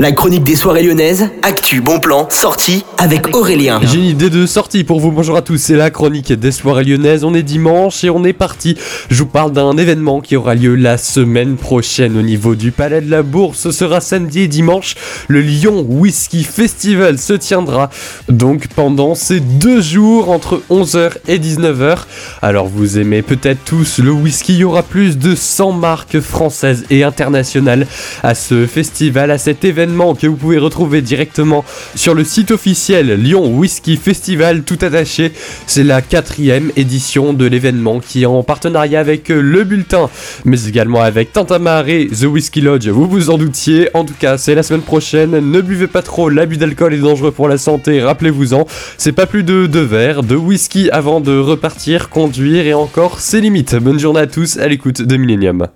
La chronique des soirées lyonnaises, actu, bon plan, sortie avec Aurélien. J'ai une idée de sortie pour vous. Bonjour à tous, c'est la chronique des soirées lyonnaises. On est dimanche et on est parti. Je vous parle d'un événement qui aura lieu la semaine prochaine au niveau du Palais de la Bourse. Ce sera samedi et dimanche. Le Lyon Whisky Festival se tiendra donc pendant ces deux jours entre 11h et 19h. Alors vous aimez peut-être tous le whisky. Il y aura plus de 100 marques françaises et internationales à ce festival, à cet événement que vous pouvez retrouver directement sur le site officiel Lyon Whisky Festival tout attaché. C'est la quatrième édition de l'événement qui est en partenariat avec le bulletin, mais également avec Tintamar et The Whisky Lodge. Vous vous en doutiez. En tout cas, c'est la semaine prochaine. Ne buvez pas trop. L'abus d'alcool est dangereux pour la santé. Rappelez-vous-en. C'est pas plus de deux verres de whisky avant de repartir, conduire et encore ses limites. Bonne journée à tous à l'écoute de Millennium.